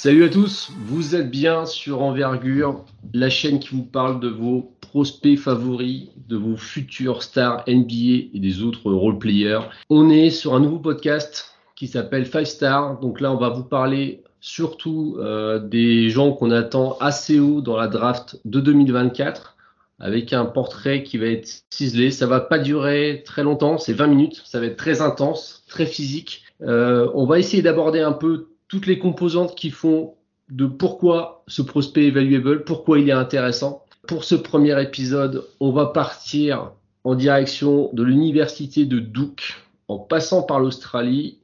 Salut à tous, vous êtes bien sur Envergure, la chaîne qui vous parle de vos prospects favoris, de vos futurs stars NBA et des autres role players. On est sur un nouveau podcast qui s'appelle Five Star. Donc là, on va vous parler surtout euh, des gens qu'on attend assez haut dans la draft de 2024 avec un portrait qui va être ciselé. Ça va pas durer très longtemps, c'est 20 minutes, ça va être très intense, très physique. Euh, on va essayer d'aborder un peu toutes les composantes qui font de pourquoi ce prospect est valuable, pourquoi il est intéressant. Pour ce premier épisode, on va partir en direction de l'université de Duke en passant par l'Australie.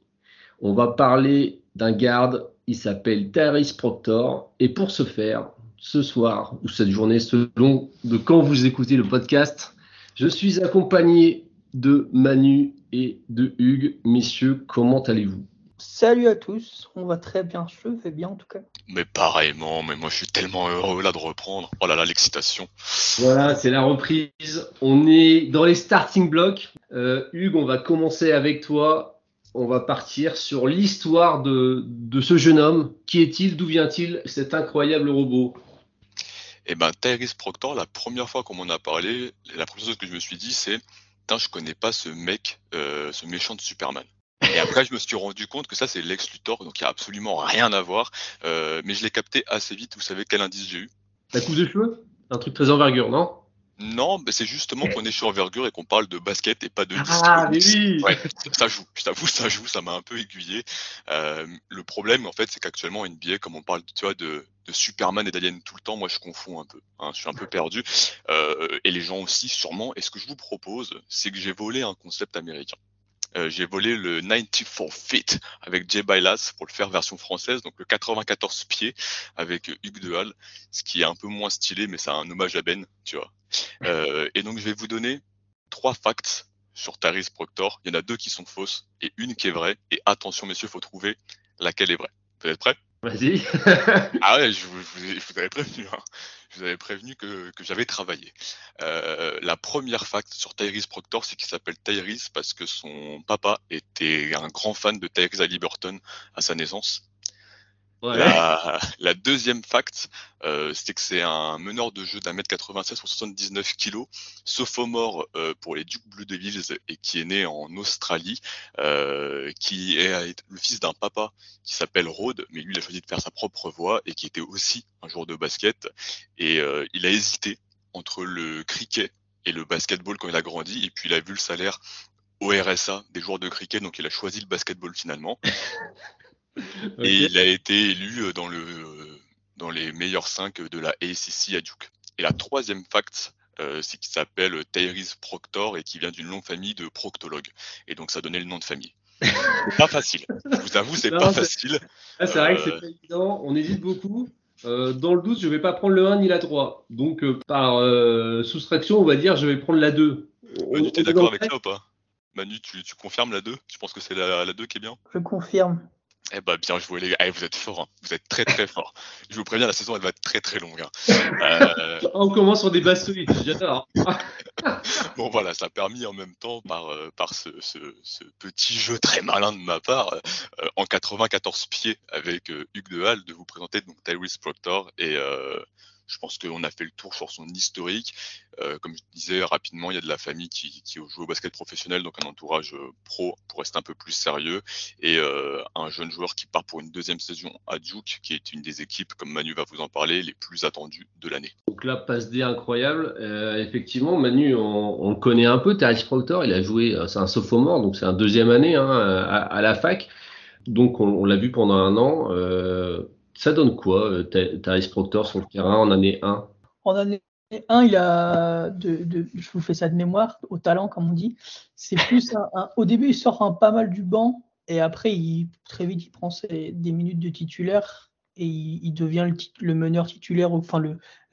On va parler d'un garde, il s'appelle Tyrese Proctor. Et pour ce faire, ce soir ou cette journée, selon de quand vous écoutez le podcast, je suis accompagné de Manu et de Hugues. Messieurs, comment allez-vous? Salut à tous, on va très bien, je vais bien en tout cas. Mais pareillement, mais moi je suis tellement heureux là de reprendre. Oh là là, l'excitation. Voilà, c'est la reprise. On est dans les starting blocks. Euh, Hugues, on va commencer avec toi. On va partir sur l'histoire de, de ce jeune homme. Qui est-il? D'où vient-il Cet incroyable robot? Eh ben, Tyrese Proctor, la première fois qu'on m'en a parlé, la première chose que je me suis dit, c'est Putain, je connais pas ce mec, euh, ce méchant de Superman. Et après, je me suis rendu compte que ça, c'est Lex Luthor, donc il n'y a absolument rien à voir. Euh, mais je l'ai capté assez vite. Vous savez quel indice j'ai eu? La coupe de cheveux? Un truc très envergure, non? Non, mais c'est justement qu'on est sur envergure et qu'on parle de basket et pas de disque. Ah, mais oui ouais, ça joue, je t'avoue, ça joue, ça m'a un peu aiguillé. Euh, le problème, en fait, c'est qu'actuellement, NBA, comme on parle tu vois, de, de Superman et d'Alien tout le temps, moi, je confonds un peu. Hein, je suis un peu perdu. Euh, et les gens aussi, sûrement. Et ce que je vous propose, c'est que j'ai volé un concept américain. Euh, j'ai volé le 94 feet avec Jay Bailas pour le faire version française, donc le 94 pieds avec Hugues de Hall, ce qui est un peu moins stylé, mais c'est un hommage à Ben, tu vois. Euh, et donc je vais vous donner trois facts sur Taris Proctor. Il y en a deux qui sont fausses et une qui est vraie. Et attention messieurs, faut trouver laquelle est vraie. Vous êtes prêts? Vas-y. ah ouais, je vous, avais prévenu. Hein. Je vous avais prévenu que, j'avais travaillé. Euh, la première fact sur Tyrese Proctor, c'est qu'il s'appelle Tyrese parce que son papa était un grand fan de Tyrese Halliburton à sa naissance. La, deuxième fact, euh, c'est que c'est un meneur de jeu d'un mètre 96 pour 79 kilos, sophomore euh, pour les Duke Blue Devils et qui est né en Australie, euh, qui est le fils d'un papa qui s'appelle Rode, mais lui il a choisi de faire sa propre voie et qui était aussi un joueur de basket. Et il a hésité entre le cricket et le basketball quand il a grandi, et puis il a vu le salaire au RSA des joueurs de cricket, donc il a choisi le basketball finalement. Et il a été élu euh, dans, le, euh, dans les meilleurs 5 de la ACC à Duke. Et la troisième fact, euh, c'est qu'il s'appelle Tyrese Proctor et qui vient d'une longue famille de proctologues. Et donc ça donnait le nom de famille. c'est pas facile. Je vous avoue, c'est pas facile. Ah, c'est vrai que c'est pas évident. On hésite beaucoup. dans le doute, je vais pas prendre le 1 ni la 3. Donc, par soustraction, on va dire, je vais prendre la 2. Manu, tu es d'accord avec ça ou pas? Manu, tu, tu, confirmes la 2 Tu penses que c'est la, la 2 qui est bien? Je confirme. Eh ben bien joué les gars, eh, vous êtes forts, hein. vous êtes très très forts. Je vous préviens, la saison elle va être très très longue. Hein. Euh... On commence sur des bases solides, j'adore. bon voilà, ça a permis en même temps par, euh, par ce, ce, ce, petit jeu très malin de ma part, euh, en 94 pieds avec Hugues de Halle, de vous présenter donc Tyrese Proctor et je pense qu'on a fait le tour sur son historique. Euh, comme je disais rapidement, il y a de la famille qui, joue au basket professionnel, donc un entourage euh, pro pour rester un peu plus sérieux, et euh, un jeune joueur qui part pour une deuxième saison à Duke, qui est une des équipes, comme Manu va vous en parler, les plus attendues de l'année. Donc là, passe D incroyable. Effectivement, Manu, on, on, connaît un peu, Terry Proctor, il a joué, c'est un sophomore, donc c'est un deuxième année hein, à, la fac. Donc on, l'a vu pendant un an. Ça donne quoi, euh, Thais Proctor sur le terrain en année 1 En année 1, il a, je vous fais ça de mémoire, au talent, comme on dit. C'est plus un, au début, il sort pas mal du banc et après, très vite, il prend des minutes de titulaire et il, devient le, meneur titulaire, enfin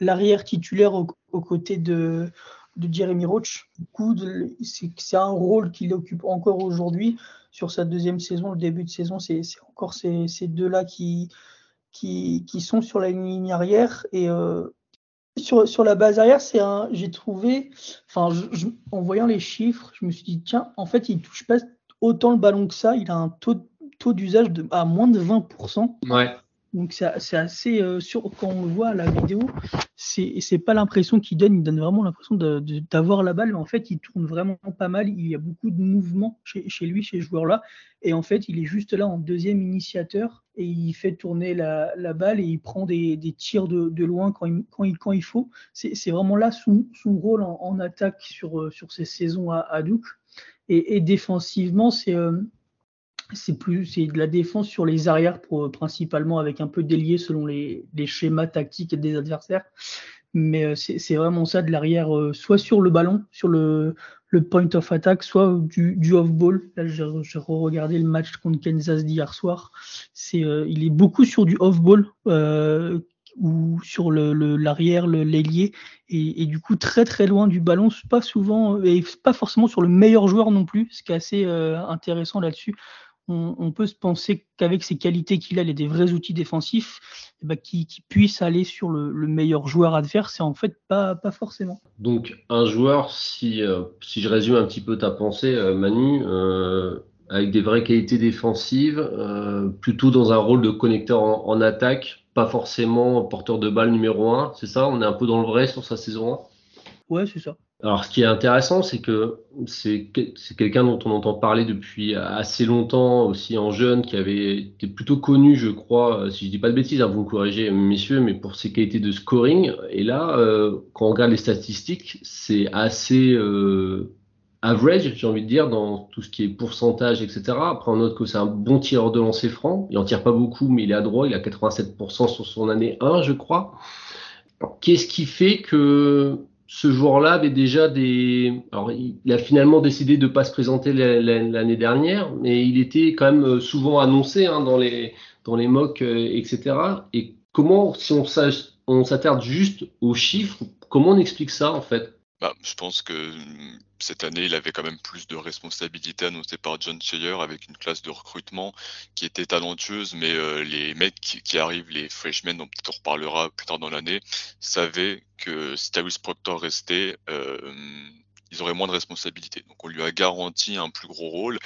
l'arrière titulaire aux au côtés de, de Jeremy Roach. Du coup, c'est un rôle qu'il occupe encore aujourd'hui sur sa deuxième saison, le début de saison. C'est encore ces deux-là qui, qui, qui, sont sur la ligne arrière. Et euh, sur, sur, la base arrière, c'est un. J'ai trouvé, enfin, en voyant les chiffres, je me suis dit, tiens, en fait, il touche pas autant le ballon que ça. Il a un taux, taux d'usage à moins de 20%. Ouais. Donc c'est assez euh, sûr quand on le voit à la vidéo, c'est c'est pas l'impression qu'il donne, il donne vraiment l'impression d'avoir la balle, mais en fait il tourne vraiment pas mal, il y a beaucoup de mouvements chez, lui, chez ce joueur-là, et en fait il est juste là en deuxième initiateur et il fait tourner la, la balle et il prend des, des tirs de, de, loin quand il, quand il, quand il faut. C'est vraiment là son, son rôle en, attaque sur, euh, sur ces saisons à, à Duke. Et, et défensivement, c'est euh, c'est plus c'est de la défense sur les arrières pour, principalement avec un peu délié selon les, les, schémas tactiques des adversaires. Mais euh, c'est vraiment ça de l'arrière, euh, soit sur le ballon, sur le, le point of attack, soit du, du off-ball. Là, j'ai regardé le match contre Kansas d'hier soir. C'est, euh, il est beaucoup sur du off-ball euh, ou sur l'arrière, le, l'ailier, et, et, du coup très très loin du ballon, pas souvent et pas forcément sur le meilleur joueur non plus, ce qui est assez intéressant là-dessus on, peut se penser qu'avec ces qualités qu'il a, il a des vrais outils défensifs, eh ben, qui, puissent aller sur le, meilleur joueur adverse, et en fait pas, pas forcément. Donc un joueur, si, euh, si je résume un petit peu ta pensée, euh, Manu, euh, avec des vraies qualités défensives, plutôt dans un rôle de connecteur en, en, attaque, pas forcément porteur de balle numéro un, c'est ça? On est un peu dans le vrai sur sa saison 1 Ouais, c'est ça. Alors, ce qui est intéressant, c'est que c'est quelqu'un dont on entend parler depuis assez longtemps, aussi en jeune, qui avait été plutôt connu, je crois, si je dis pas de bêtises, hein, vous me corrigez, messieurs, mais pour ses qualités de scoring. Et là, euh, quand on regarde les statistiques, c'est assez euh, average, j'ai envie de dire, dans tout ce qui est pourcentage, etc. Après, on note que c'est un bon tireur de lancer franc. Il en tire pas beaucoup, mais il est adroit. Il a 87% sur son année 1, je crois. Qu'est-ce qui fait que ce joueur-là avait déjà des. Alors, il a finalement décidé de ne pas se présenter l'année dernière, mais il était quand même euh, souvent annoncé hein, dans les dans les mocks, euh, etc. Et comment, si on s'attarde juste aux chiffres, comment on explique ça en fait? Bah, je pense que mm, cette année, il avait quand même plus de responsabilités annoncées par John Cheyer avec une classe de recrutement qui était talentueuse, mais euh, les mecs qui, arrivent, les freshmen, dont peut-être on reparlera plus tard dans l'année, savaient que si Proctor restait, euh, ils auraient moins de responsabilités. Donc on lui a garanti un plus gros rôle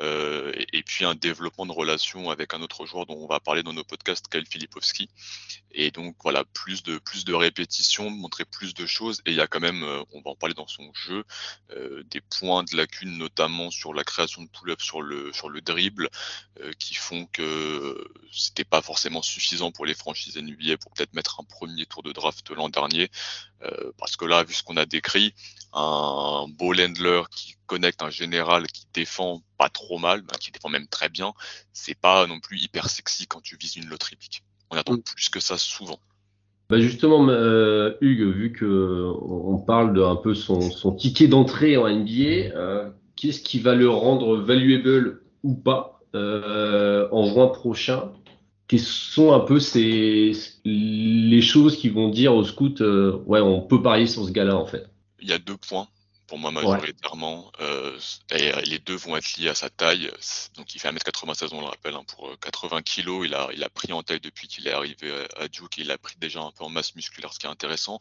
euh, et, puis un développement de relations avec un autre joueur dont on va parler dans nos podcasts, Kyle Filipowski. Et donc voilà, plus de plus de répétitions, montrer plus de choses. Et il y a quand même, euh, on va en parler dans son jeu, euh, des points de lacune, notamment sur la création de pull-up sur le sur le dribble, qui font que c'était pas forcément suffisant pour les franchises NBA pour peut-être mettre un premier tour de draft l'an dernier. Parce que là, vu ce qu'on a décrit, un ball handler qui connecte un général qui défend pas trop mal, bah, qui défend même très bien, c'est pas non plus hyper sexy quand tu vises une loterie pique. On attend mm. plus que ça souvent. Bah justement, euh, Hugues, vu que on parle de un peu son, son ticket d'entrée en NBA, euh, qu'est-ce qui va le rendre valuable ou pas euh, en juin prochain? Quelles sont un peu ces, les choses qui vont dire aux scouts, euh, ouais, on peut parier sur ce gars-là en fait? Il y a deux points pour moi majoritairement. Euh, et les deux vont être liés à sa taille. Donc il fait 1m96, on le rappelle, hein, pour 80 euh, kg. Il a, il a pris en taille depuis qu'il est arrivé à Duke. Il a pris déjà un peu en masse musculaire, ce qui est intéressant.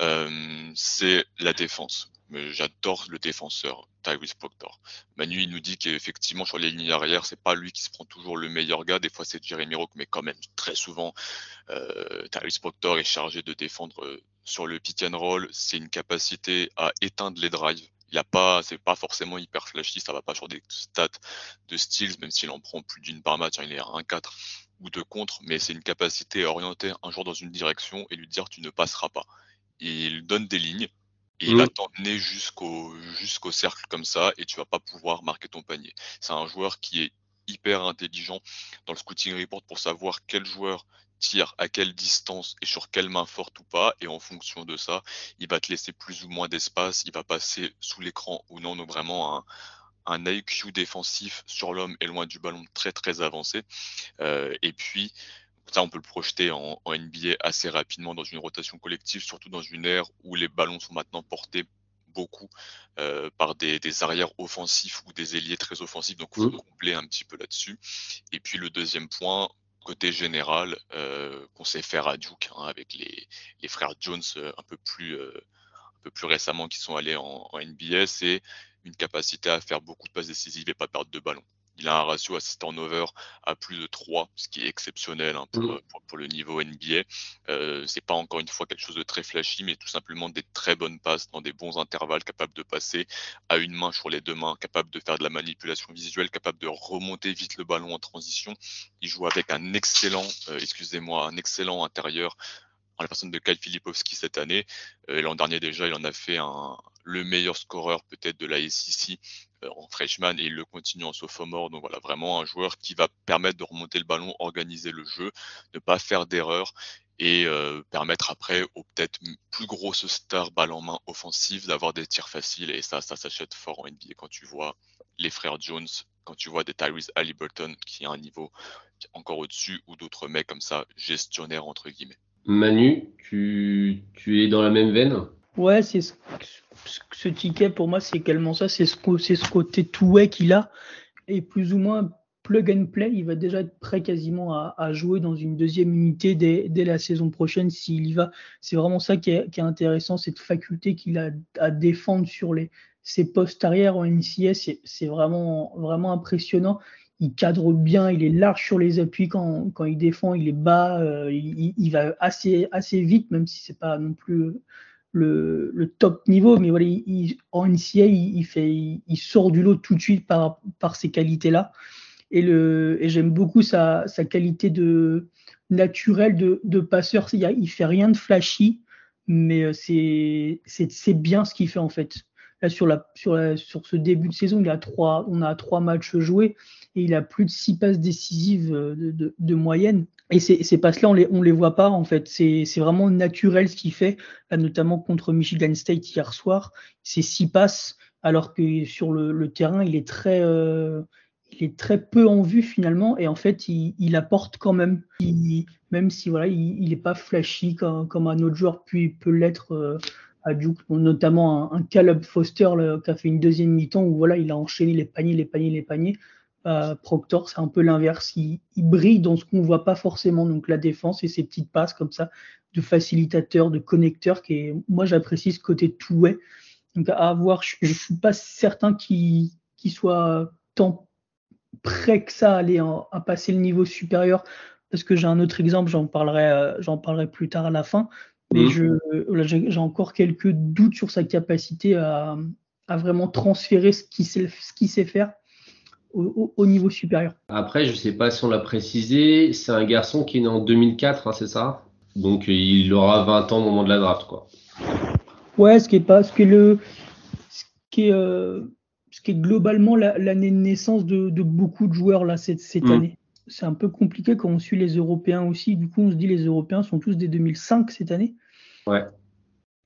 Euh, c'est la défense. J'adore le défenseur, Tyrese Proctor. Manu, il nous dit qu'effectivement, sur les lignes arrière, c'est pas lui qui se prend toujours le meilleur gars. Des fois, c'est Jeremy Rock, mais quand même, très souvent, euh, Tyrese Proctor est chargé de défendre euh, sur le pick and roll, c'est une capacité à éteindre les drives. Il a pas, c'est pas forcément hyper flashy, ça va pas sur des stats de steals, même s'il en prend plus d'une par match, hein, il est à 1-4 ou de contre, mais c'est une capacité à orienter un joueur dans une direction et lui dire tu ne passeras pas. Il donne des lignes et il mmh. va t'emmener jusqu'au jusqu'au cercle comme ça et tu vas pas pouvoir marquer ton panier. C'est un joueur qui est hyper intelligent dans le scouting report pour savoir quel joueur tire à quelle distance et sur quelle main forte ou pas. Et en fonction de ça, il va te laisser plus ou moins d'espace. Il va passer sous l'écran ou non. Donc vraiment un, un IQ défensif sur l'homme et loin du ballon très très avancé. Euh, et puis, ça, on peut le projeter en, en, NBA assez rapidement dans une rotation collective, surtout dans une ère où les ballons sont maintenant portés beaucoup par des, arrières offensifs ou des ailiers très offensifs. Donc, il faut mmh. combler un petit peu là-dessus. Et puis, le deuxième point, côté général, qu'on sait faire à Duke, hein, avec les, frères Jones un peu plus un peu plus récemment qui sont allés en, en NBA, c'est une capacité à faire beaucoup de passes décisives et pas perdre de ballon. Il a un ratio assist turnover à plus de 3, ce qui est exceptionnel hein, mm. pour, pour, le niveau NBA. Euh, c'est pas encore une fois quelque chose de très flashy, mais tout simplement des très bonnes passes dans des bons intervalles, capable de passer à une main sur les deux mains, capable de faire de la manipulation visuelle, capable de remonter vite le ballon en transition. Il joue avec un excellent, euh, excusez-moi, un excellent intérieur en la personne de Kyle Filipowski cette année. Euh, L'an dernier déjà, il en a fait un, le meilleur scoreur peut-être de la SEC euh, en freshman et il le continue en sophomore. Donc voilà, vraiment un joueur qui va permettre de remonter le ballon, organiser le jeu, ne pas faire d'erreur et euh, permettre après aux peut-être plus grosses stars balle en main offensives d'avoir des tirs faciles. Et ça, ça s'achète fort en NBA quand tu vois les frères Jones, quand tu vois des Tyrese Halliburton qui a un niveau encore au-dessus ou d'autres mecs comme ça, gestionnaires entre guillemets. Manu, tu es dans la même veine? Ouais, c'est ce, ticket pour moi, c'est également ça. C'est ce, côté tout-way qu'il a. Et plus ou moins plug and play. Il va déjà être prêt quasiment à, jouer dans une deuxième unité dès, la saison prochaine s'il y va. C'est vraiment ça qui est, intéressant, cette faculté qu'il a à défendre sur les, ses postes arrière en NCS. C'est vraiment, vraiment impressionnant. Il cadre bien, il est large sur les appuis quand, il défend, il est bas, euh, il, va assez, assez vite, même si c'est pas non plus le, top niveau, mais voilà, il, en NCA, il, sort du lot tout de suite par, par ces qualités-là. Et, j'aime beaucoup sa, qualité de naturelle de, passeur. Il, ne fait rien de flashy, mais euh, c'est, bien ce qu'il fait en fait. Sur, ce début de saison, il a trois, on a trois matchs joués et il a plus de six passes décisives euh, de moyenne. Et ces, ces passes-là, on les, on les voit pas en fait. C'est vraiment naturel ce qu'il fait, notamment contre Michigan State hier soir. C'est six passes, alors que sur le, le terrain, il est très, euh, il est très peu en vue finalement. Et en fait, il, il apporte quand même, même si voilà, il n'est pas flashy comme, comme, un autre joueur puis peut l'être euh, à Duke, notamment un, un Caleb Foster là, qui a fait une deuxième mi-temps où voilà, il a enchaîné les paniers, les paniers, les paniers. Euh, Proctor, c'est un peu l'inverse. Il, brille dans ce qu'on voit pas forcément, donc la défense et ses petites passes comme ça de facilitateur, de connecteur. Qui est, moi, j'apprécie ce côté tout-way. Donc à voir, je, ne suis pas certain qu'il soit tant prêt que ça à aller à passer le niveau supérieur, parce que j'ai un autre exemple, j'en parlerai, euh, j'en parlerai plus tard à la fin. Mais mmh. j'ai encore quelques doutes sur sa capacité à, à vraiment transférer ce qu'il sait, ce sait faire au, niveau supérieur. Après, je ne sais pas si on l'a précisé, c'est un garçon qui est né en 2004, hein, c'est ça? Donc il aura 20 ans au moment de la draft, quoi. Ouais, ce qui est pas, ce qui est le, ce qui est, euh, ce qui est globalement l'année de naissance de, beaucoup de joueurs là cette, cette mm. année. C'est un peu compliqué quand on suit les Européens aussi. Du coup, on se dit les Européens sont tous des 2005 cette année. Ouais.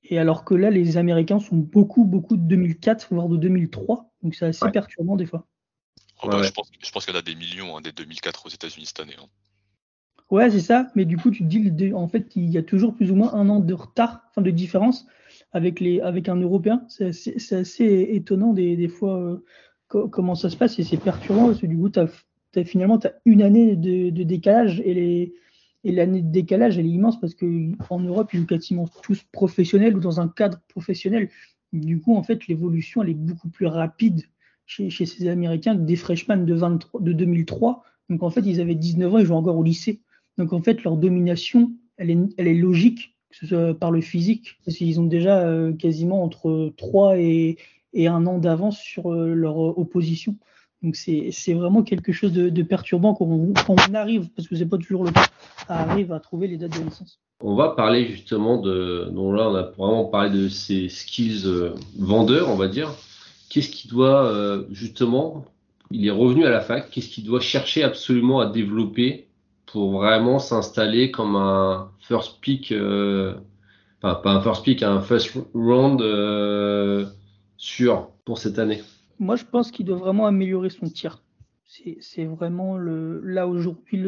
Et alors que là, les Américains sont beaucoup, beaucoup de 2004, voire de 2003. Donc c'est assez perturbant des fois. Oh, bah, je pense, je pense qu'il y en a des millions hein, dès 2004 aux États-Unis cette année. Hein. Ouais, c'est ça. Mais du coup, tu te dis, en fait, il y a toujours plus ou moins un an de retard, enfin de différence avec, les, avec un Européen. C'est assez, étonnant des, fois euh, comment ça se passe et c'est perturbant parce que du coup, as, finalement, tu as une année de, décalage et les. Et l'année de décalage, elle est immense parce qu'en Europe, ils sont quasiment tous professionnels ou dans un cadre professionnel. Du coup, en fait, l'évolution, elle est beaucoup plus rapide chez, ces Américains des freshmen de, 23, de 2003. Donc en fait, ils avaient 19 ans, ils jouent encore au lycée. Donc en fait, leur domination, elle est, logique, que ce soit par le physique, parce qu'ils ont déjà euh, quasiment entre 3 et, et un an d'avance sur euh, leur opposition. Donc c'est vraiment quelque chose de, perturbant quand on, arrive, parce que c'est pas toujours le cas, à arriver à trouver les dates de naissance. On va parler justement de, donc là on a vraiment parlé de ces skills euh, vendeurs, on va dire qu'est-ce qu'il doit euh, justement, il est revenu à la fac, qu'est-ce qu'il doit chercher absolument à développer pour vraiment s'installer comme un first pick, euh, enfin pas un first pick, un first round euh, sûr pour cette année? Moi je pense qu'il doit vraiment améliorer son tir. C'est vraiment le, là aujourd'hui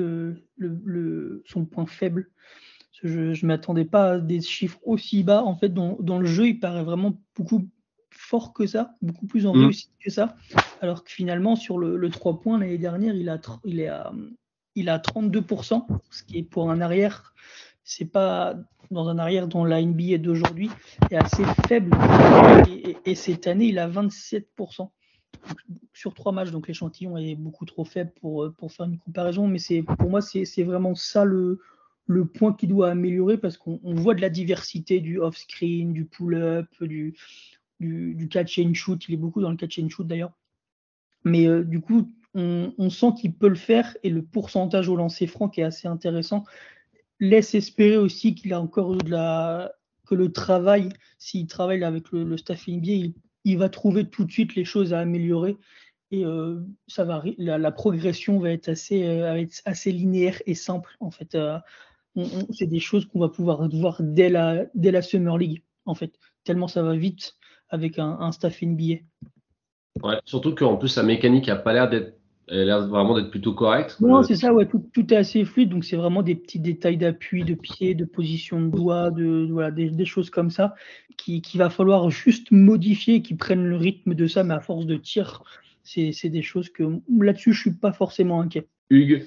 son point faible. Je ne m'attendais pas à des chiffres aussi bas. En fait, dans, dans, le jeu, il paraît vraiment beaucoup fort que ça, beaucoup plus en mm. réussite que ça. Alors que finalement, sur le, le 3 points l'année dernière, il, a, il, est à, il a 32%, ce qui est pour un arrière, c'est pas dans un arrière dont la NBA d'aujourd'hui est assez faible. Et, cette année, il a 27% sur trois matchs, donc l'échantillon est beaucoup trop faible pour, pour faire une comparaison, mais c'est pour moi, c'est vraiment ça le, le point qui doit améliorer parce qu'on voit de la diversité du off-screen, du pull-up, du, du, catch and shoot. Il est beaucoup dans le catch and shoot d'ailleurs. Mais euh, du coup, on, sent qu'il peut le faire et le pourcentage au lancer franc est assez intéressant. Laisse espérer aussi qu'il a encore de la que le travail, s'il travaille avec le, le staff NBA, il, va trouver tout de suite les choses à améliorer et euh, ça va, la, progression va être assez, euh, assez linéaire et simple en fait c'est des choses qu'on va pouvoir voir dès la, dès la Summer League, en fait, tellement ça va vite avec un, staff NBA. Ouais, surtout qu'en plus, sa mécanique n'a pas l'air d'être elle a l'air vraiment d'être plutôt correcte. Non, c'est ça, ouais, tout, tout, est assez fluide, donc c'est vraiment des petits détails d'appui, de pied, de position de doigt, de, voilà, des, des choses comme ça, qu'il qui va falloir juste modifier, qui prennent le rythme de ça, mais à force de tir, c'est des choses que là-dessus, je suis pas forcément inquiet. Hugues,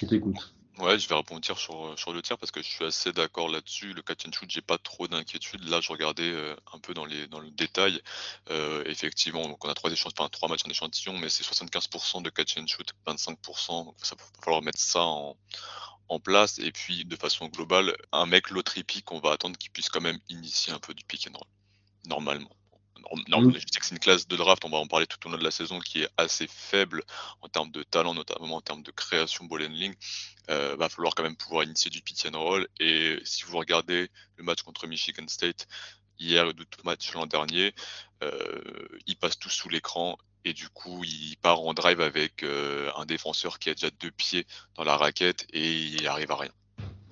je t'écoute. Ouais, je vais rebondir sur, euh, sur le tir parce que je suis assez d'accord là-dessus. Le catch and shoot, j'ai pas trop d'inquiétude. Là, je regardais euh, un peu dans, les, dans le détail. Euh, effectivement, donc on a trois, échantillons, enfin, trois matchs en échantillon, mais c'est 75% de catch and shoot, 25%. Donc ça va falloir mettre ça en, en place. Et puis, de façon globale, un mec low pick, on va attendre qu'il puisse quand même initier un peu du pick and roll, normalement. Non, je sais que c'est une classe de draft, on va en parler tout au long de la saison, qui est assez faible en termes de talent, notamment en termes de création ball handling. Euh, va falloir quand même pouvoir initier du pick and roll. Et si vous regardez le match contre Michigan State hier ou tout match l'an dernier, euh, il passe tout sous l'écran et du coup il part en drive avec euh, un défenseur qui a déjà deux pieds dans la raquette et il arrive à rien.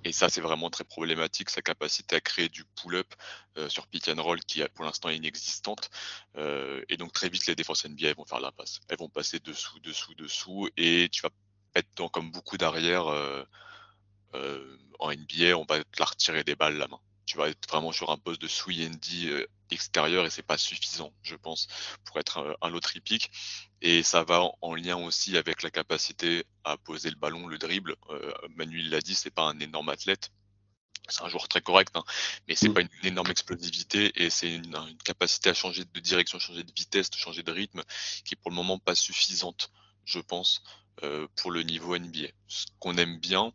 Et ça, c'est vraiment très problématique, sa capacité à créer du pull-up euh, sur pick and roll qui pour l'instant inexistante. Euh, et donc très vite, les défenses NBA vont faire la passe. Elles vont passer dessous, dessous, dessous, et tu vas être dans comme beaucoup d'arrière euh, en NBA, on va te la retirer des balles la main tu vas être vraiment sur un poste de euh, extérieur et c'est pas suffisant, je pense, pour être un, un lot tripique. Et ça va en, lien aussi avec la capacité à poser le ballon, le dribble. Euh, Manuel l'a dit, c'est pas un énorme athlète. C'est un joueur très correct, hein, mais c'est mm. pas une, énorme explosivité et c'est une, capacité à changer de direction, changer de vitesse, changer de rythme qui est pour le moment pas suffisante, je pense, euh, pour le niveau NBA. Ce qu'on aime bien,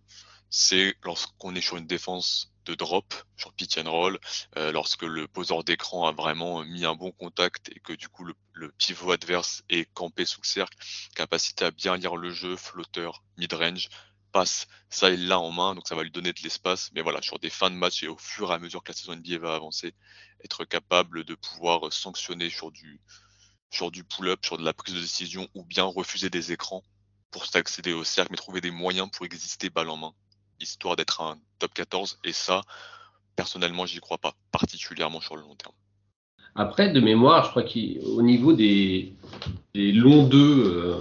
c'est lorsqu'on est sur une défense de drop sur pitch and roll, euh, lorsque le poseur d'écran a vraiment mis un bon contact et que du coup le, pivot adverse est campé sous le cercle, capacité à bien lire le jeu, flotteur, mid-range, passe, ça il l'a en main, donc ça va lui donner de l'espace. Mais voilà, sur des fins de match et au fur et à mesure que la saison NBA va avancer, être capable de pouvoir sanctionner sur du, sur du pull-up, sur de la prise de décision ou bien refuser des écrans pour s'accéder au cercle, mais trouver des moyens pour exister balle en main histoire d'être un top 14. Et ça, personnellement, j'y crois pas, particulièrement sur le long terme. Après, de mémoire, je crois qu'au niveau des, longs 2, euh,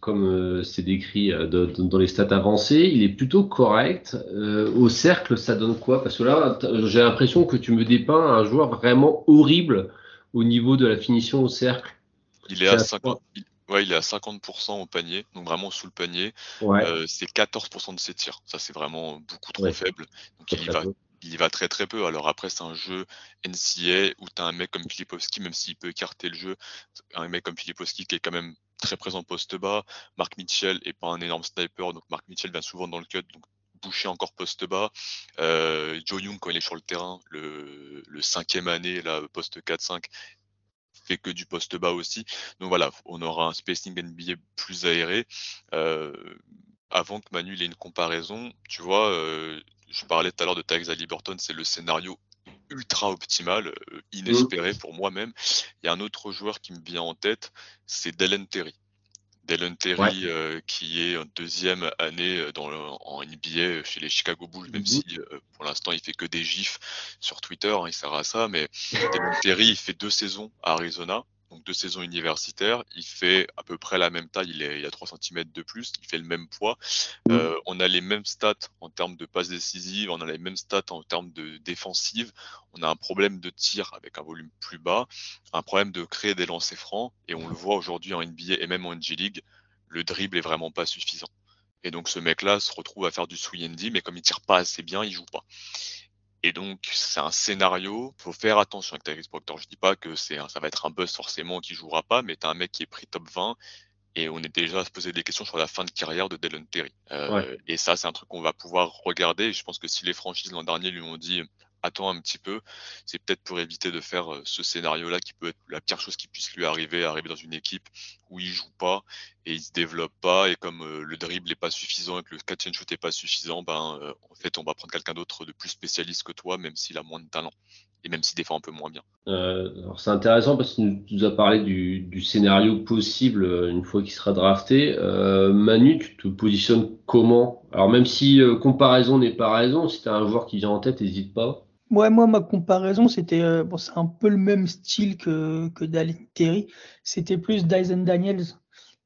comme euh, c'est décrit euh, dans les stats avancées, il est plutôt correct. au cercle, ça donne quoi? Parce que là, j'ai l'impression que tu me dépeins un joueur vraiment horrible au niveau de la finition au cercle. Il est, à 50, Ouais, il est à 50% au panier, donc vraiment sous le panier. Euh, c'est 14% de ses tirs. Ça, c'est vraiment beaucoup trop faible. Donc il y, va, il va très très peu. Alors après, c'est un jeu NCA où tu as un mec comme Filipowski, même s'il peut écarter le jeu, un mec comme Filipowski qui est quand même très présent poste bas. Mark Mitchell est pas un énorme sniper, donc Mark Mitchell vient souvent dans le cut, donc boucher encore poste bas. Euh, Joe Young, quand il est sur le terrain, le, le cinquième année, là, poste 4-5, fait que du poste bas aussi. Donc voilà, on aura un spacing NBA plus aéré. Euh, avant que Manu ait une comparaison, tu vois, euh, je parlais tout à l'heure de Tyrese Liberton, c'est le scénario ultra optimal, euh, inespéré pour moi-même. Il y a un autre joueur qui me vient en tête, c'est Dellen Terry. Dylan Terry, euh, qui est en deuxième année euh, dans en NBA chez les Chicago Bulls, même mhm. si euh, pour l'instant il fait que des gifs sur Twitter, hein, il sert à ça, mais Dylan Terry il fait deux saisons à Arizona, donc deux saisons universitaires. Il fait à peu près la même taille, il, est, il a 3 cm de plus, il fait le même poids. Mmh. Euh, on a les mêmes stats en termes de passes décisives, on a les mêmes stats en termes de défensive. On a un problème de tir avec un volume plus bas, un problème de créer des lancers francs, et on le voit aujourd'hui en NBA et même en G-League, le dribble est vraiment pas suffisant. Et donc ce mec-là se retrouve à faire du swing mais comme il tire pas assez bien, il joue pas. Et donc, c'est un scénario. Faut faire attention avec Tyrese Proctor. Je dis pas que c'est ça va être un buzz forcément qui jouera pas, mais tu as un mec qui est pris top 20 et on est déjà à se poser des questions sur la fin de carrière de Dylan Terry. Euh, Et ça, c'est un truc qu'on va pouvoir regarder. je pense que si les franchises l'an dernier lui ont dit attends un petit peu, c'est peut-être pour éviter de faire euh, ce scénario-là qui peut être la pire chose qui puisse lui arriver, arriver dans une équipe où il joue pas et il se développe pas et comme euh, le dribble n'est pas suffisant et que le catch and shoot n'est pas suffisant, ben euh, en fait on va prendre quelqu'un d'autre de plus spécialiste que toi, même s'il a moins de talent et même s'il défend un peu moins bien. c'est intéressant parce qu'il nous a parlé du, scénario possible une fois qu'il sera drafté. Manu, tu te positionnes comment? Alors même si comparaison n'est pas raison, si tu as un joueur qui vient en tête, n'hésite pas. Ouais, moi, ma comparaison, c'était euh, bon, c'est un peu le même style que, que Terry. C'était plus Dyson Daniels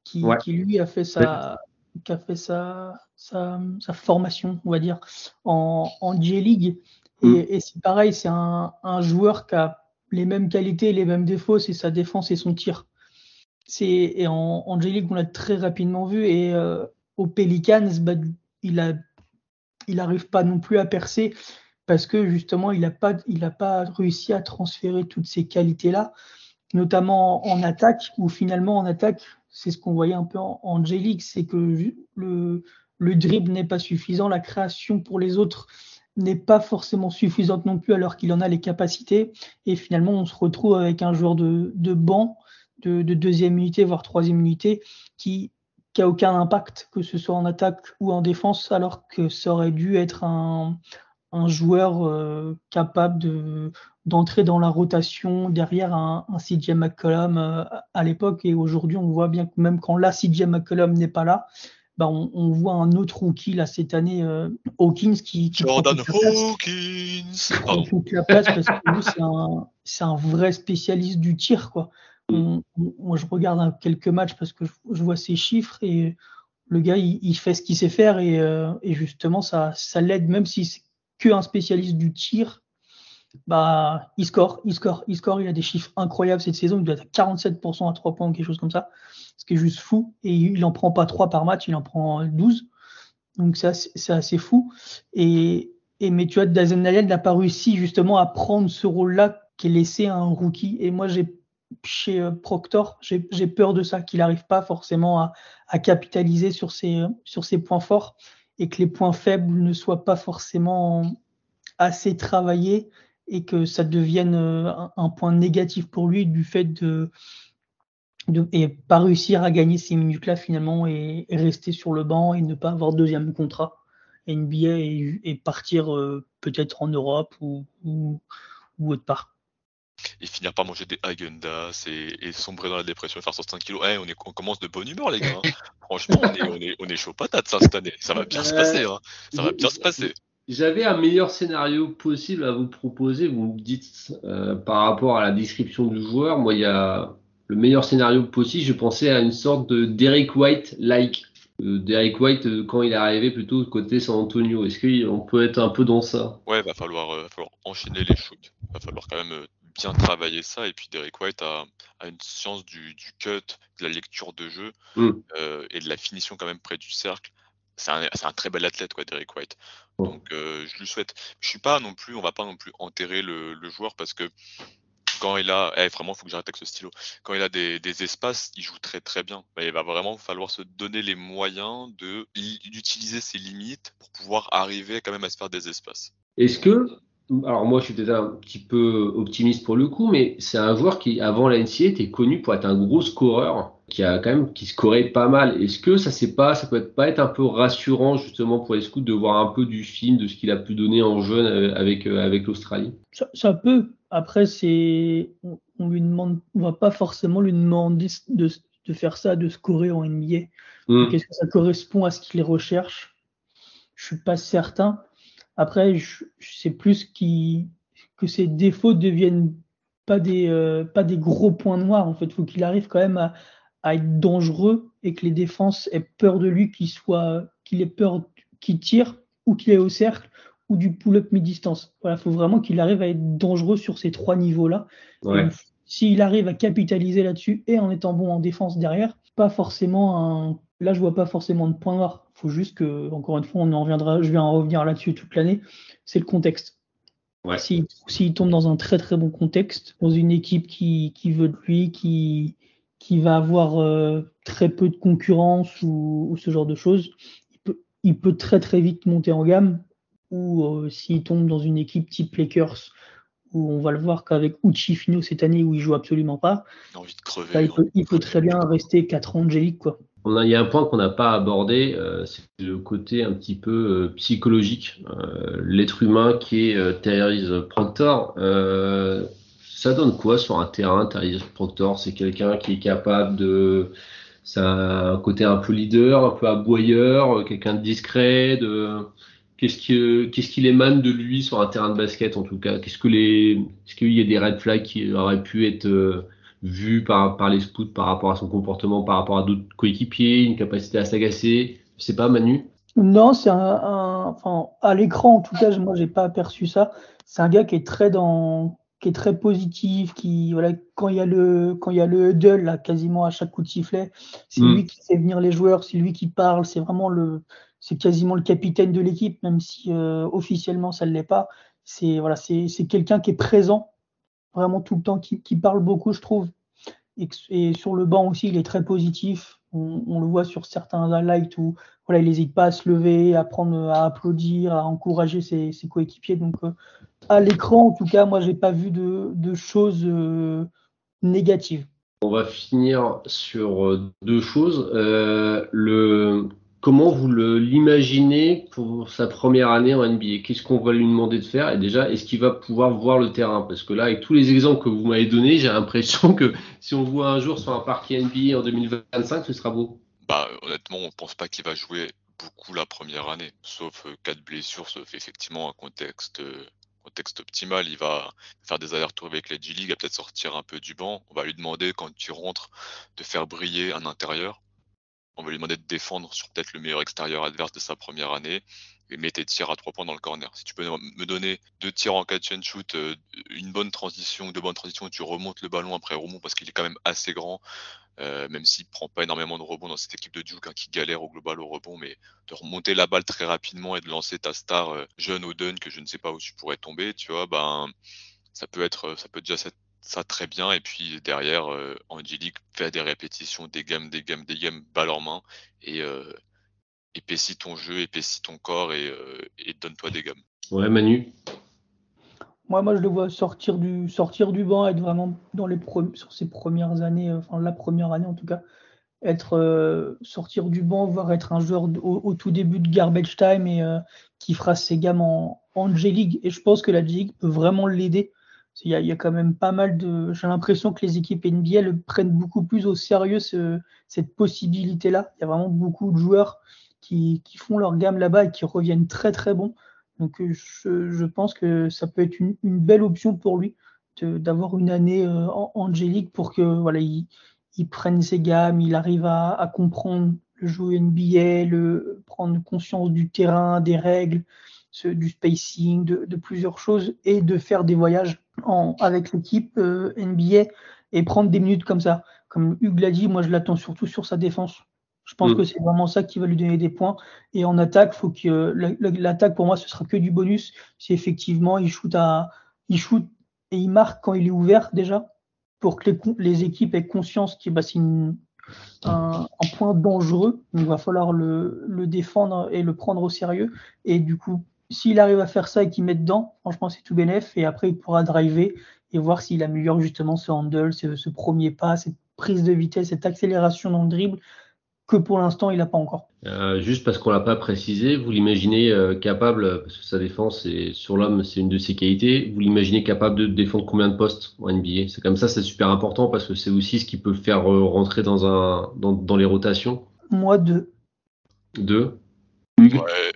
qui, qui, lui a fait sa, qui a fait sa, sa, sa, formation, on va dire, en, en J-League. Et, mm. et c'est pareil, c'est un, un, joueur qui a les mêmes qualités et les mêmes défauts, c'est sa défense et son tir. C'est, et en, en J-League, on l'a très rapidement vu. Et euh, au Pelicans, bah, il a il n'arrive pas non plus à percer parce que justement, il n'a pas, il pas réussi à transférer toutes ces qualités-là, notamment en attaque, où finalement en attaque, c'est ce qu'on voyait un peu en, en J-League, c'est que le, le dribble n'est pas suffisant, la création pour les autres n'est pas forcément suffisante non plus alors qu'il en a les capacités. Et finalement, on se retrouve avec un joueur de, de banc, de, de, deuxième unité, voire troisième unité, qui qui a aucun impact, que ce soit en attaque ou en défense, alors que ça aurait dû être un, un joueur euh, capable de, d'entrer dans la rotation derrière un, un CJ McCollum euh, à l'époque. Et aujourd'hui, on voit bien que même quand là, CJ McCollum n'est pas là, bah on, voit un autre rookie là cette année, euh, Hawkins, qui, qui Jordan Hawkins la place parce que c'est un, c'est un vrai spécialiste du tir. Quoi. moi, je regarde quelques matchs parce que je, vois ses chiffres et le gars, il, fait ce qu'il sait faire et, et justement, ça, ça l'aide, même si qu'un spécialiste du tir, bah, il score, il score, il score. Il a des chiffres incroyables cette saison. Il doit être à 47% à 3 points, quelque chose comme ça. Ce qui est juste fou. Et il en prend pas 3 par match, il en prend 12. Donc c'est assez, fou. Et, mais tu vois, Dazen n'a pas réussi justement à prendre ce rôle-là qui est laissé à un rookie. Et moi, j'ai chez euh, Proctor, j'ai peur de ça, qu'il n'arrive pas forcément à, capitaliser sur ses points forts et que les points faibles ne soient pas forcément assez travaillés et que ça devienne euh, un, point négatif pour lui du fait de, de pas réussir à gagner ces minutes-là finalement et, rester sur le banc et ne pas avoir deuxième contrat. NBA et, et partir euh, peut-être en Europe ou, ou, ou autre part et finir par manger des Agendas et, et, sombrer dans la dépression et faire 105 kilos. Eh, on, est, on commence de bonne humeur, les gars. Hein. Franchement, on est, on, est, on est chaud patate ça, cette année. Ça va bien se passer. Hein. Ça va bien se passer. J'avais un meilleur scénario possible à vous proposer. Vous me dites euh, par rapport à la description du joueur. Moi, il y a le meilleur scénario possible. Je pensais à une sorte de Derek White-like. Euh, Derek White, euh, quand il est arrivé plutôt côté San Antonio. Est-ce qu'on peut être un peu dans ça? Ouais, va falloir, va falloir enchaîner les shoots. Va falloir quand même bien travailler ça. Et puis Derek White a, une science du, cut, de la lecture de jeu mm. euh, et de la finition quand même près du cercle. C'est un, un, très bel athlète, quoi, Derek White. Donc euh, je lui souhaite. Je suis pas non plus, on va pas non plus enterrer le, joueur parce que quand il a, eh, vraiment, il faut que j'arrête avec ce stylo. Quand il a des, espaces, il joue très très bien. il va vraiment falloir se donner les moyens de d'utiliser ses limites pour pouvoir arriver quand même à se faire des espaces. Est-ce que alors moi je suis peut-être un petit peu optimiste pour le coup, mais c'est un joueur qui avant la NCA était connu pour être un gros scoreur, qui a quand même qui scorait pas mal. Est-ce que ça c'est pas ça peut être pas être un peu rassurant justement pour les scouts de voir un peu du film de ce qu'il a pu donner en jeune euh, avec euh, avec l'Australie? Ça, peut. Après c'est on, lui demande on va pas forcément lui demander de, de faire ça de scorer en NBA. Hmm. Est-ce que ça correspond à ce qu'il recherche? Je suis pas certain. Après, je, sais plus qui, que ses défauts deviennent pas des, euh, pas des gros points noirs. En fait, il faut qu'il arrive quand même à, être dangereux et que les défenses aient peur de lui, qu'il soit, qu'il ait peur qu'il tire ou qu'il est au cercle ou du pull-up mi-distance. Voilà, il faut vraiment qu'il arrive à être dangereux sur ces trois niveaux-là. S'il arrive à capitaliser là-dessus et en étant bon en défense derrière, pas forcément un. Là, je vois pas forcément de point noir. Il faut juste que, encore une fois, on en reviendra, je vais en revenir là-dessus toute l'année. C'est le contexte. S'il tombe dans un très très bon contexte, dans une équipe qui, veut de lui, qui, qui va avoir euh, très peu de concurrence ou, ce genre de choses, il peut, il peut très très vite monter en gamme. Ou euh, s'il tombe dans une équipe type Lakers, où on va le voir qu'avec Uchi Fino cette année où il joue absolument pas, il, peut, il peut très bien rester 4 ans Angélique quoi il y a un point qu'on n'a pas abordé, euh, c'est le côté un petit peu euh, psychologique. Euh, l'être humain qui est Therese Proctor, ça donne quoi sur un terrain, Therese Proctor? C'est quelqu'un qui est capable de. C'est un côté un peu leader, un peu aboyeur, quelqu'un de discret. Qu'est-ce qui, qu'est-ce qu'il émane de lui sur un terrain de basket en tout cas? Qu'est-ce que les, est-ce qu'il y a des red flags qui auraient pu être vu par, par les scouts par rapport à son comportement, par rapport à d'autres coéquipiers, une capacité à s'agacer Je sais pas, Manu? Non, c'est un, Enfin, à l'écran, en tout cas, moi, j'ai pas aperçu ça. C'est un gars qui est très dans qui est très positif, qui voilà quand il y a le quand il y a le huddle là quasiment à chaque coup de sifflet, c'est hmm. lui qui fait venir les joueurs, c'est lui qui parle, c'est vraiment le c'est quasiment le capitaine de l'équipe même si euh, officiellement ça ne l'est pas. C'est voilà c'est quelqu'un qui est présent vraiment tout le temps, qui, parle beaucoup, je trouve. Et, sur le banc aussi, il est très positif. On, le voit sur certains highlights où voilà, il n'hésite pas à se lever, à prendre, à applaudir, à encourager ses, coéquipiers. Donc, euh, à l'écran, en tout cas, moi, j'ai pas vu de, choses euh, négatives. On va finir sur euh, deux choses. le Comment vous l'imaginez pour sa première année en NBA Qu'est-ce qu'on va lui demander de faire? Et déjà, est-ce qu'il va pouvoir voir le terrain? Parce que là, avec tous les exemples que vous m'avez donnés, j'ai l'impression que si on voit un jour sur un parquet NBA en 2025, ce sera beau. Bah, honnêtement, on ne pense pas qu'il va jouer beaucoup la première année, sauf euh, cas de blessure, sauf effectivement un contexte, euh, contexte optimal. Il va faire des allers-retours avec la G-League, peut-être sortir un peu du banc. On va lui demander, quand tu rentres, de faire briller un intérieur on va lui demander de défendre sur peut-être le meilleur extérieur adverse de sa première année et mettre tes tirs à trois points dans le corner. Si tu peux me donner deux tirs en catch and shoot, euh, une bonne transition, deux bonnes transitions, tu remontes le ballon après rebond parce qu'il est quand même assez grand, euh, même s'il prend pas énormément de rebonds dans cette équipe de Duke hein, qui galère au global au rebond, mais de remonter la balle très rapidement et de lancer ta star euh, jeune au dun que je ne sais pas où tu pourrais tomber, tu vois, ben ça peut être, ça peut déjà ça très bien. Et puis derrière, euh, Angélique fait des répétitions, des gammes, des gammes, des gammes, balle en main, et euh, épaissit ton jeu, épaissit ton corps et, euh, et donne-toi des gammes. Ouais, Manu moi, moi, je le vois sortir du, sortir du banc, être vraiment dans les sur ses premières années, enfin la première année en tout cas, être sortir du banc, voire être un joueur au, tout début de garbage time et qui fera ses gammes en, en G-League. Et je pense que la G-League peut vraiment l'aider il y, a, quand même pas mal de. J'ai l'impression que les équipes NBA le prennent beaucoup plus au sérieux cette possibilité-là. Il y a vraiment beaucoup de joueurs qui, qui font leur gamme là-bas et qui reviennent très très bons. Donc je, je pense que ça peut être une, une belle option pour lui d'avoir une année euh, angélique pour que voilà il, il, prenne ses gammes, il arrive à, à comprendre le jeu NBA, le, prendre conscience du terrain, des règles, du spacing, de, de, plusieurs choses et de faire des voyages avec l'équipe euh, NBA et prendre des minutes comme ça. Comme Hugues l'a dit, moi je l'attends surtout sur sa défense. Je pense mm. que c'est vraiment ça qui va lui donner des points. Et en attaque, faut que l'attaque pour moi ce sera que du bonus si effectivement il shoot à, il shoot et il marque quand il est ouvert déjà pour que les, les équipes aient conscience que bah, c'est un, un, point dangereux. il va falloir le, le, défendre et le prendre au sérieux. Et du coup, s'il arrive à faire ça et qu'il met dedans, franchement, c'est tout bénef. Et après, il pourra driver et voir s'il améliore justement ce handle, ce, premier pas, cette prise de vitesse, cette accélération dans le dribble que pour l'instant, il n'a pas encore. Euh, juste parce qu'on l'a pas précisé, vous l'imaginez euh, capable, parce que sa défense est, sur l'homme, c'est une de ses qualités, vous l'imaginez capable de défendre combien de postes en NBA C'est comme ça, c'est super important parce que c'est aussi ce qui peut faire euh, rentrer dans, un, dans, dans les rotations. Moi, deux. Deux Ouais,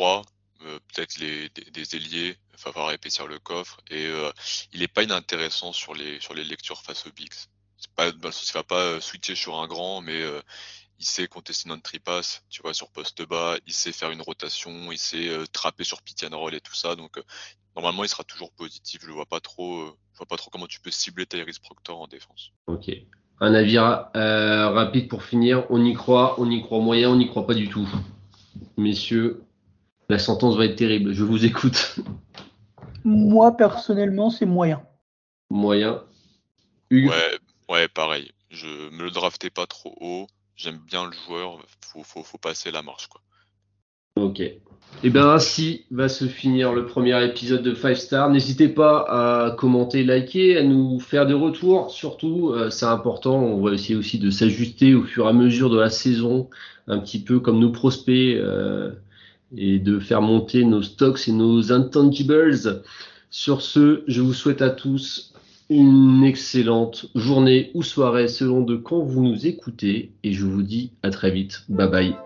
euh, peut-être les, des, ailiers, Il va falloir épaissir le coffre et il n'est pas inintéressant sur les sur les lectures face bigs. C'est pas dans le va pas switcher sur un grand, mais il sait contester non tripass, tu vois, sur poste bas, il sait faire une rotation, il sait euh, trapper sur pitch and roll et tout ça. Donc, euh, normalement, il sera toujours positif. Je vois pas trop, euh, je vois pas trop comment tu peux cibler Tyrese Proctor en défense. Ok. Un avis rapide pour finir. On y croit, on y croit moyen, on n'y croit pas du tout. Messieurs, la sentence va être terrible. Je vous écoute. Moi, personnellement, c'est moyen. Moyen. Hugues ouais, ouais, pareil. Je me le draftais pas trop haut j'aime bien le joueur, faut, faut, faut passer la marche. Quoi. Ok. Et eh bien ainsi va se finir le premier épisode de 5 Star. N'hésitez pas à commenter, liker, à nous faire des retours. Surtout, euh, c'est important. On va essayer aussi de s'ajuster au fur et à mesure de la saison, un petit peu comme nos prospects, euh, et de faire monter nos stocks et nos intangibles. Sur ce, je vous souhaite à tous une excellente journée ou soirée selon de quand vous nous écoutez et je vous dis à très vite. Bye bye.